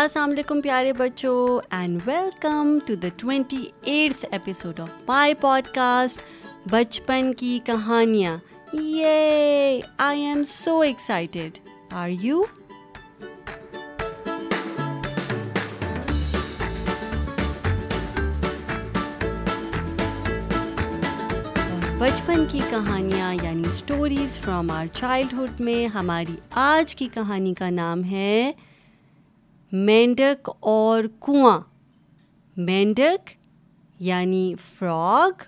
السلام علیکم پیارے بچوں and welcome to the twenty eight episode of podcast بچپن کی کہانیاں یہ I am so excited are you بچپن کی کہانیاں یعنی اسٹوریز فرام آر چائلڈہڈ میں ہماری آج کی کہانی کا نام ہے مینڈک اور کنواں مینڈک یعنی فراگ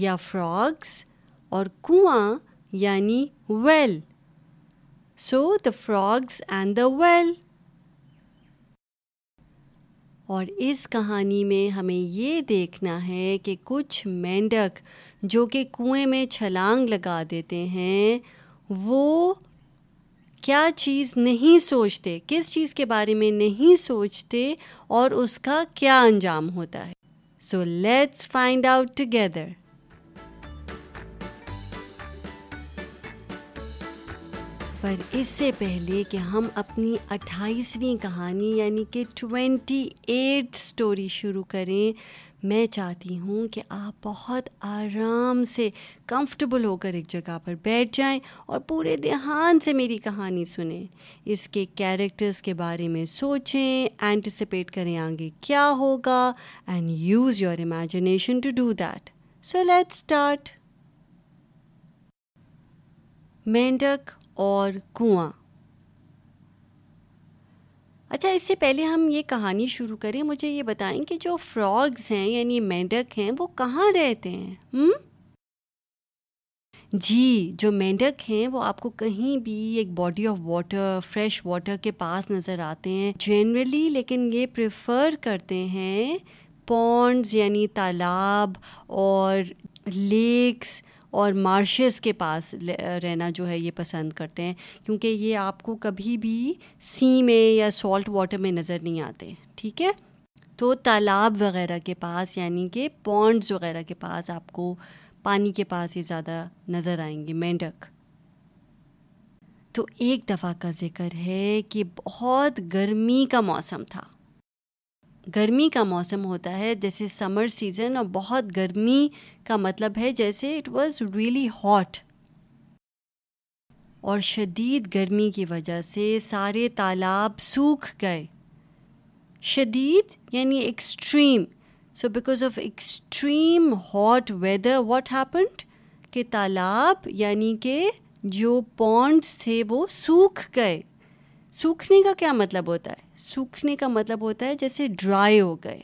یا فراگس اور کنواں یعنی well so the frogs and the well اور اس کہانی میں ہمیں یہ دیکھنا ہے کہ کچھ مینڈک جو کہ کنویں میں چھلانگ لگا دیتے ہیں وہ کیا چیز نہیں سوچتے کس چیز کے بارے میں نہیں سوچتے اور اس کا کیا انجام ہوتا ہے so let's find out together پر اس سے پہلے کہ ہم اپنی اٹھائیسویں کہانی یعنی کہ ٹوینٹی ایٹ اسٹوری شروع کریں میں چاہتی ہوں کہ آپ بہت آرام سے کمفرٹیبل ہو کر ایک جگہ پر بیٹھ جائیں اور پورے دھیان سے میری کہانی سنیں اس کے کیریکٹرز کے بارے میں سوچیں اینٹیسپیٹ کریں آگے کیا ہوگا and use your imagination to do that so let start مینڈک اور کنواں اچھا اس سے پہلے ہم یہ کہانی شروع کریں مجھے یہ بتائیں کہ جو فراگز ہیں یعنی مینڈک ہیں وہ کہاں رہتے ہیں ہم؟ جی جو مینڈک ہیں وہ آپ کو کہیں بھی ایک body of water fresh water کے پاس نظر آتے ہیں جنرلی لیکن یہ پریفر کرتے ہیں پونڈز یعنی تالاب اور لیکس اور مارشز کے پاس رہنا جو ہے یہ پسند کرتے ہیں کیونکہ یہ آپ کو کبھی بھی سی میں یا سالٹ واٹر میں نظر نہیں آتے ٹھیک ہے تو تالاب وغیرہ کے پاس یعنی کہ پونڈز وغیرہ کے پاس آپ کو پانی کے پاس یہ زیادہ نظر آئیں گے مینڈک تو ایک دفعہ کا ذکر ہے کہ بہت گرمی کا موسم تھا گرمی کا موسم ہوتا ہے جیسے سمر سیزن اور بہت گرمی کا مطلب ہے جیسے اٹ واز ریئلی ہاٹ اور شدید گرمی کی وجہ سے سارے تالاب سوکھ گئے شدید یعنی extreme so because of extreme hot weather what happened کہ تالاب یعنی کہ جو پونڈس تھے وہ سوکھ گئے سوکھنے کا کیا مطلب ہوتا ہے سوکھنے کا مطلب ہوتا ہے جیسے ڈرائی ہو گئے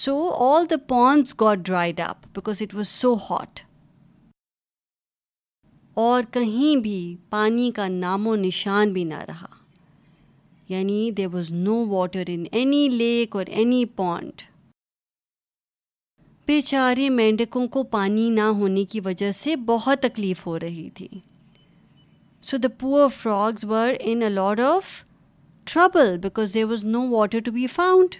so all the ponds got dried up because it was so hot اور کہیں بھی پانی کا نام و نشان بھی نہ رہا یعنی there was no water in any lake اور اینی پونڈ بیچارے مینڈکوں کو پانی نہ ہونے کی وجہ سے بہت تکلیف ہو رہی تھی so the poor frogs were in lot of trouble because there was no water to be found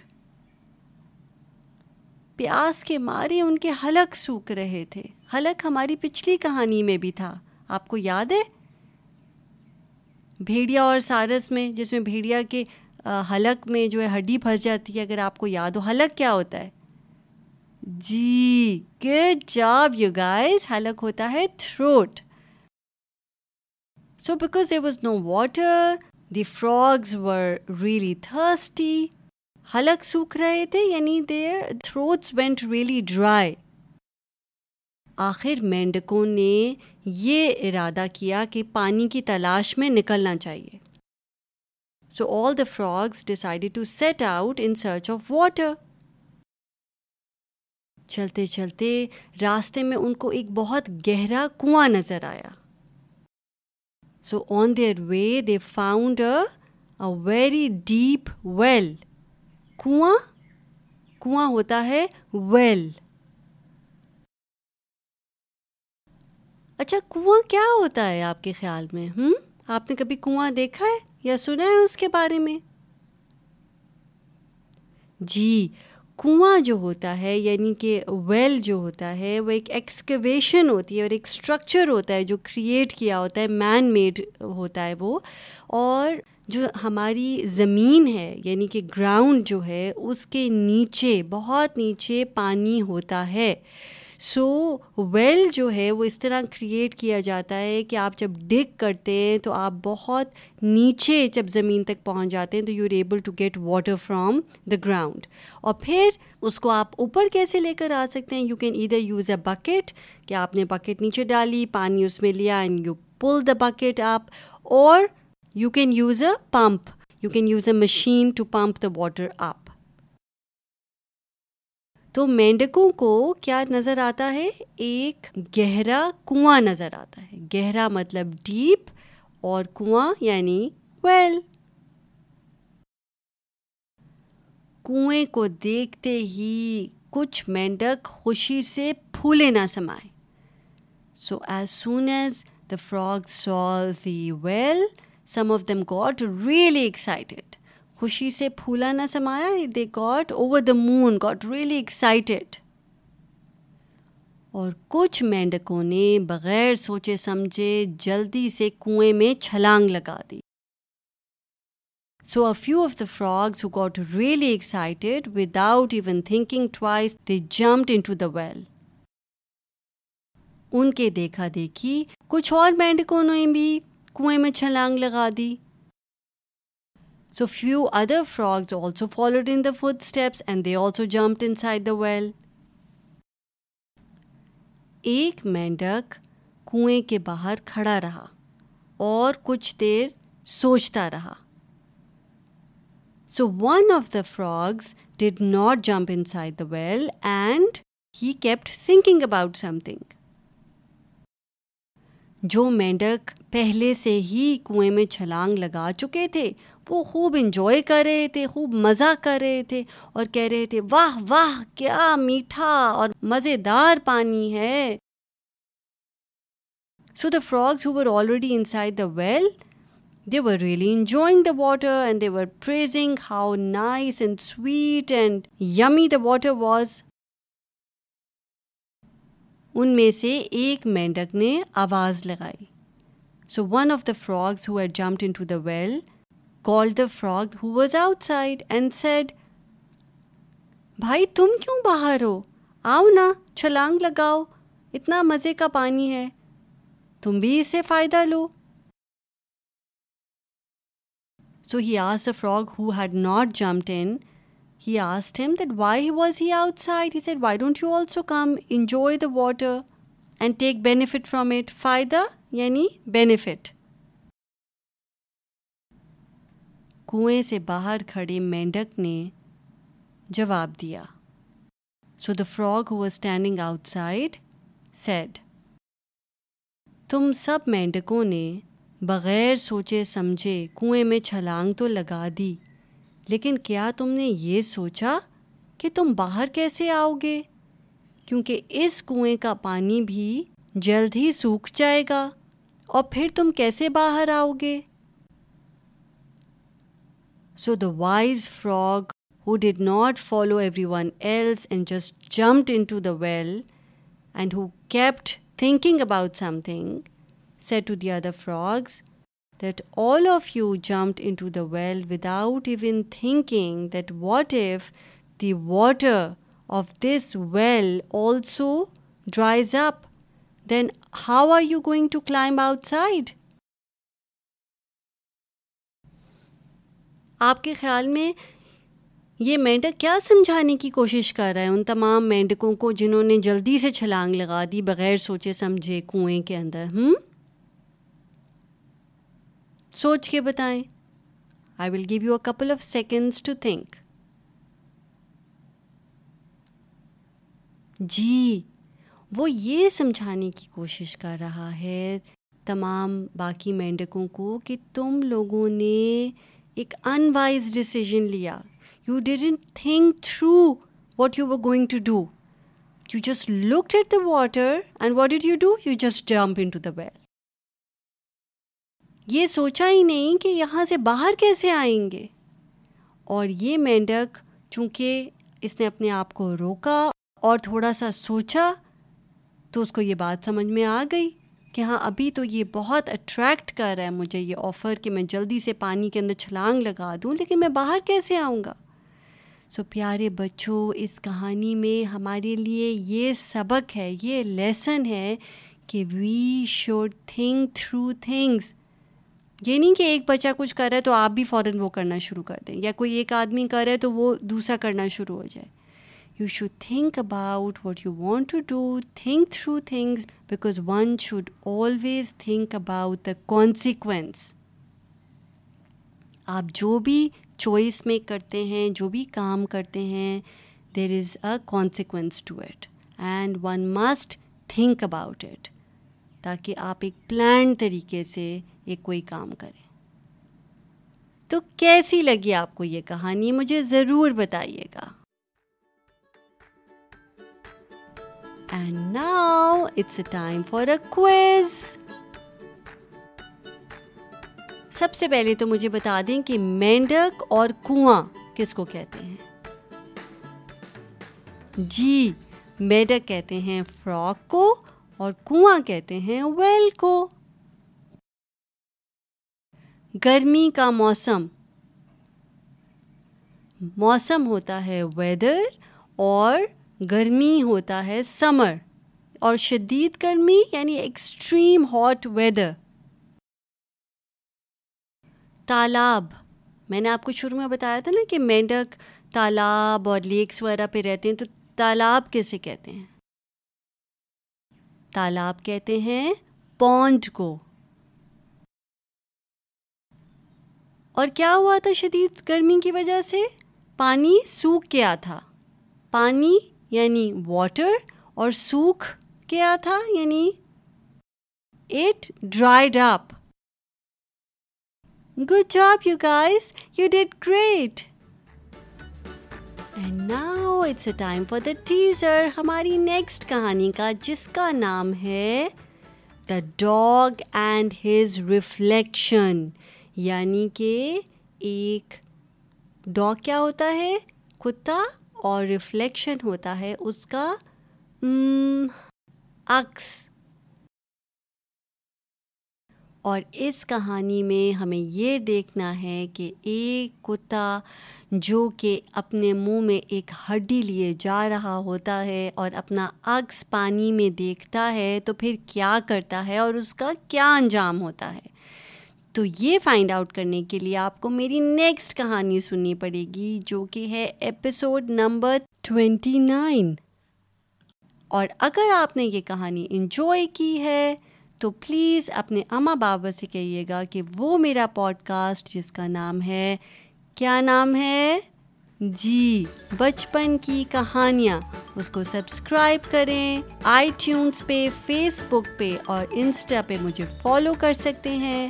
پیاس کے مارے ان کے حلق سوکھ رہے تھے حلق ہماری پچھلی کہانی میں بھی تھا آپ کو یاد ہے بھیڑیا اور سارس میں جس میں بھیڑیا کے حلق میں جو ہے ہڈی پھنس جاتی ہے اگر آپ کو یاد ہو حلق کیا ہوتا ہے جی گڈ جاب یو گائز حلق ہوتا ہے throat so because there was no water the frogs were really thirsty حلق سوکھ رہے تھے یعنی their throats went really dry آخر مینڈکوں نے یہ ارادہ کیا کہ پانی کی تلاش میں نکلنا چاہیے so all the frogs decided to set out in search of water چلتے چلتے راستے میں ان کو ایک بہت گہرا کنواں نظر آیا so on their way they found a very deep well کنواں ہوتا ہے ویل اچھا کنواں کیا ہوتا ہے آپ کے خیال میں ہوں آپ نے کبھی کنواں دیکھا ہے یا سنا ہے اس کے بارے میں جی کنواں جو ہوتا ہے یعنی کہ ویل جو ہوتا ہے وہ ایک ایکسکویشن ہوتی ہے اور ایک اسٹرکچر ہوتا ہے جو کریٹ کیا ہوتا ہے مین میڈ ہوتا ہے وہ اور جو ہماری زمین ہے یعنی کہ گراؤنڈ جو ہے اس کے نیچے بہت نیچے پانی ہوتا ہے سو ویل جو ہے وہ اس طرح کریٹ کیا جاتا ہے کہ آپ جب ڈگ کرتے ہیں تو آپ بہت نیچے جب زمین تک پہنچ جاتے ہیں تو you are able to get water from the ground اور پھر اس کو آپ اوپر کیسے لے کر آ سکتے ہیں you can either use a bucket کہ آپ نے بکٹ نیچے ڈالی پانی اس میں لیا and you pull the bucket آپ اور you can use a pump you can use a machine to pump the water آپ تو مینڈکوں کو کیا نظر آتا ہے ایک گہرا کنواں نظر آتا ہے گہرا مطلب ڈیپ اور کنواں یعنی ویل کنویں کو دیکھتے ہی کچھ مینڈک خوشی سے پھولے نہ سمائے so as soon as the frog saw the well some of them got really excited خوشی سے پھولا نہ سمایا they got over the moon got really excited اور کچھ مینڈکوں نے بغیر سوچے سمجھے جلدی سے کنویں میں چھلانگ لگا دی so few of the frogs got really excited without even thinking twice they jumped into the well ان کے دیکھا دیکھی کچھ اور مینڈکوں نے بھی کنویں میں چھلانگ لگا دی So frogs also followed in the footsteps and they also jumped inside the well. ایک مینڈک کنویں کے باہر کھڑا رہا اور کچھ دیر سوچتا رہا so one of the frogs did not jump inside the well and he kept thinking about something جو مینڈک پہلے سے ہی کنویں میں چھلانگ لگا چکے تھے وہ خوب انجوائے کر رہے تھے خوب مزہ کر رہے تھے اور کہہ رہے تھے واہ واہ کیا میٹھا اور مزے دار پانی ہے so the frogs who were already inside the well they were really enjoying the water and they were praising how nice and sweet and yummy the water was ان میں سے ایک مینڈک نے آواز لگائی so one of the frogs who into the well call the frog who was outside and said بھائی تم کیوں باہر ہو آؤ نا چھلانگ لگاؤ اتنا مزے کا پانی ہے تم بھی اسے فائدہ لو so he as the frog who had not in he him that why was he outside he said why don't you also come enjoy the water and take benefit from it فائدہ یعنی benefit کنویں سے باہر کھڑے مینڈک نے جواب دیا so the frog who standing outside said تم سب مینڈکوں نے بغیر سوچے سمجھے کنویں میں چھلانگ تو لگا دی لیکن کیا تم نے یہ سوچا کہ تم باہر کیسے آؤ گے کیونکہ اس کنویں کا پانی بھی جلد ہی سوکھ جائے گا اور پھر تم کیسے باہر آؤ گے So the wise frog, who did not follow everyone else and just jumped into the well and who kept thinking about something, said to the other frogs that all of you jumped into the well without even thinking that what if the water of this well also dries up? Then how are you going to climb outside? آپ کے خیال میں یہ مینڈک کیا سمجھانے کی کوشش کر رہا ہے ان تمام مینڈکوں کو جنہوں نے جلدی سے چھلانگ لگا دی بغیر سوچے سمجھے کنویں کے اندر ہوں سوچ کے بتائیں I will give you a couple of seconds to think جی وہ یہ سمجھانے کی کوشش کر رہا ہے تمام باقی مینڈکوں کو کہ تم لوگوں نے ایک انوائز ڈیسیجن لیا you didn't think through what you were going to do you just look at the water and what did you do you just jump into the well یہ سوچا ہی نہیں کہ یہاں سے باہر کیسے آئیں گے اور یہ مینڈک چونکہ اس نے اپنے آپ کو روکا اور تھوڑا سا سوچا تو اس کو یہ بات سمجھ میں آ گئی کہ ہاں ابھی تو یہ بہت اٹریکٹ کر رہا ہے مجھے یہ آفر کہ میں جلدی سے پانی کے اندر چھلانگ لگا دوں لیکن میں باہر کیسے آؤں گا سو پیارے بچوں اس کہانی میں ہمارے لیے یہ سبق ہے یہ لیسن ہے کہ we should think through things یہ نہیں کہ ایک بچہ کچھ کر رہا ہے تو آپ بھی فوراً وہ کرنا شروع کر دیں یا کوئی ایک آدمی کر رہا ہے تو وہ دوسرا کرنا شروع ہو جائے you should think about what you want to do think through things because one should always think about the consequence آپ جو بھی چوائس میک کرتے ہیں جو بھی کام کرتے ہیں there is a consequence to it and one must think about it تاکہ آپ ایک پلان طریقے سے یہ کوئی کام کریں تو کیسی لگی آپ کو یہ کہانی مجھے ضرور بتائیے گا And now it's a time for a quiz. سب سے پہلے تو مجھے بتا دیں کہ مینڈک اور کنواں کس کو کہتے ہیں جی مینڈک کہتے ہیں فراک کو اور کنواں کہتے ہیں ویل کو گرمی کا موسم موسم ہوتا ہے ویدر اور گرمی ہوتا ہے سمر اور شدید گرمی یعنی ایکسٹریم ہاٹ ویدر تالاب میں نے آپ کو شروع میں بتایا تھا نا کہ مینڈک تالاب اور لیکس وغیرہ پہ رہتے ہیں تو تالاب کیسے کہتے ہیں تالاب کہتے ہیں پونڈ کو اور کیا ہوا تھا شدید گرمی کی وجہ سے پانی سوکھ گیا تھا پانی یعنی واٹر اور سوکھ کیا تھا یعنی it dried up good job you guys you did great and now it's a time for the teaser ہماری نیکسٹ کہانی کا جس کا نام ہے the dog and his reflection یعنی کہ ایک ڈاگ کیا ہوتا ہے کتا اور ریفلیکشن ہوتا ہے اس کا عکس اور اس کہانی میں ہمیں یہ دیکھنا ہے کہ ایک کتا جو کہ اپنے منہ میں ایک ہڈی لیے جا رہا ہوتا ہے اور اپنا عکس پانی میں دیکھتا ہے تو پھر کیا کرتا ہے اور اس کا کیا انجام ہوتا ہے تو یہ فائنڈ آؤٹ کرنے کے لیے آپ کو میری نیکسٹ کہانی سننی پڑے گی جو کہ ہے ایپیسوڈ نمبر ٹوینٹی نائن اور اگر آپ نے یہ کہانی انجوائے کی ہے تو پلیز اپنے اماں بابا سے کہیے گا کہ وہ میرا پوڈ کاسٹ جس کا نام ہے کیا نام ہے جی بچپن کی کہانیاں اس کو سبسکرائب کریں آئی ٹیونس پہ فیس بک پہ اور انسٹا پہ مجھے فالو کر سکتے ہیں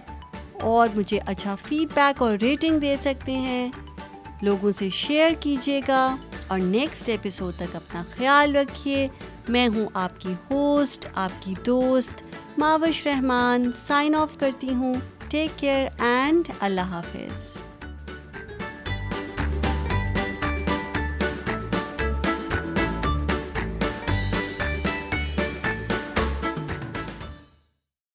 اور مجھے اچھا فیڈ بیک اور ریٹنگ دے سکتے ہیں لوگوں سے شیئر کیجیے گا اور نیکسٹ ایپیسوڈ تک اپنا خیال رکھیے میں ہوں آپ کی ہوسٹ آپ کی دوست ماوش رحمان سائن آف کرتی ہوں ٹیک کیئر اینڈ اللہ حافظ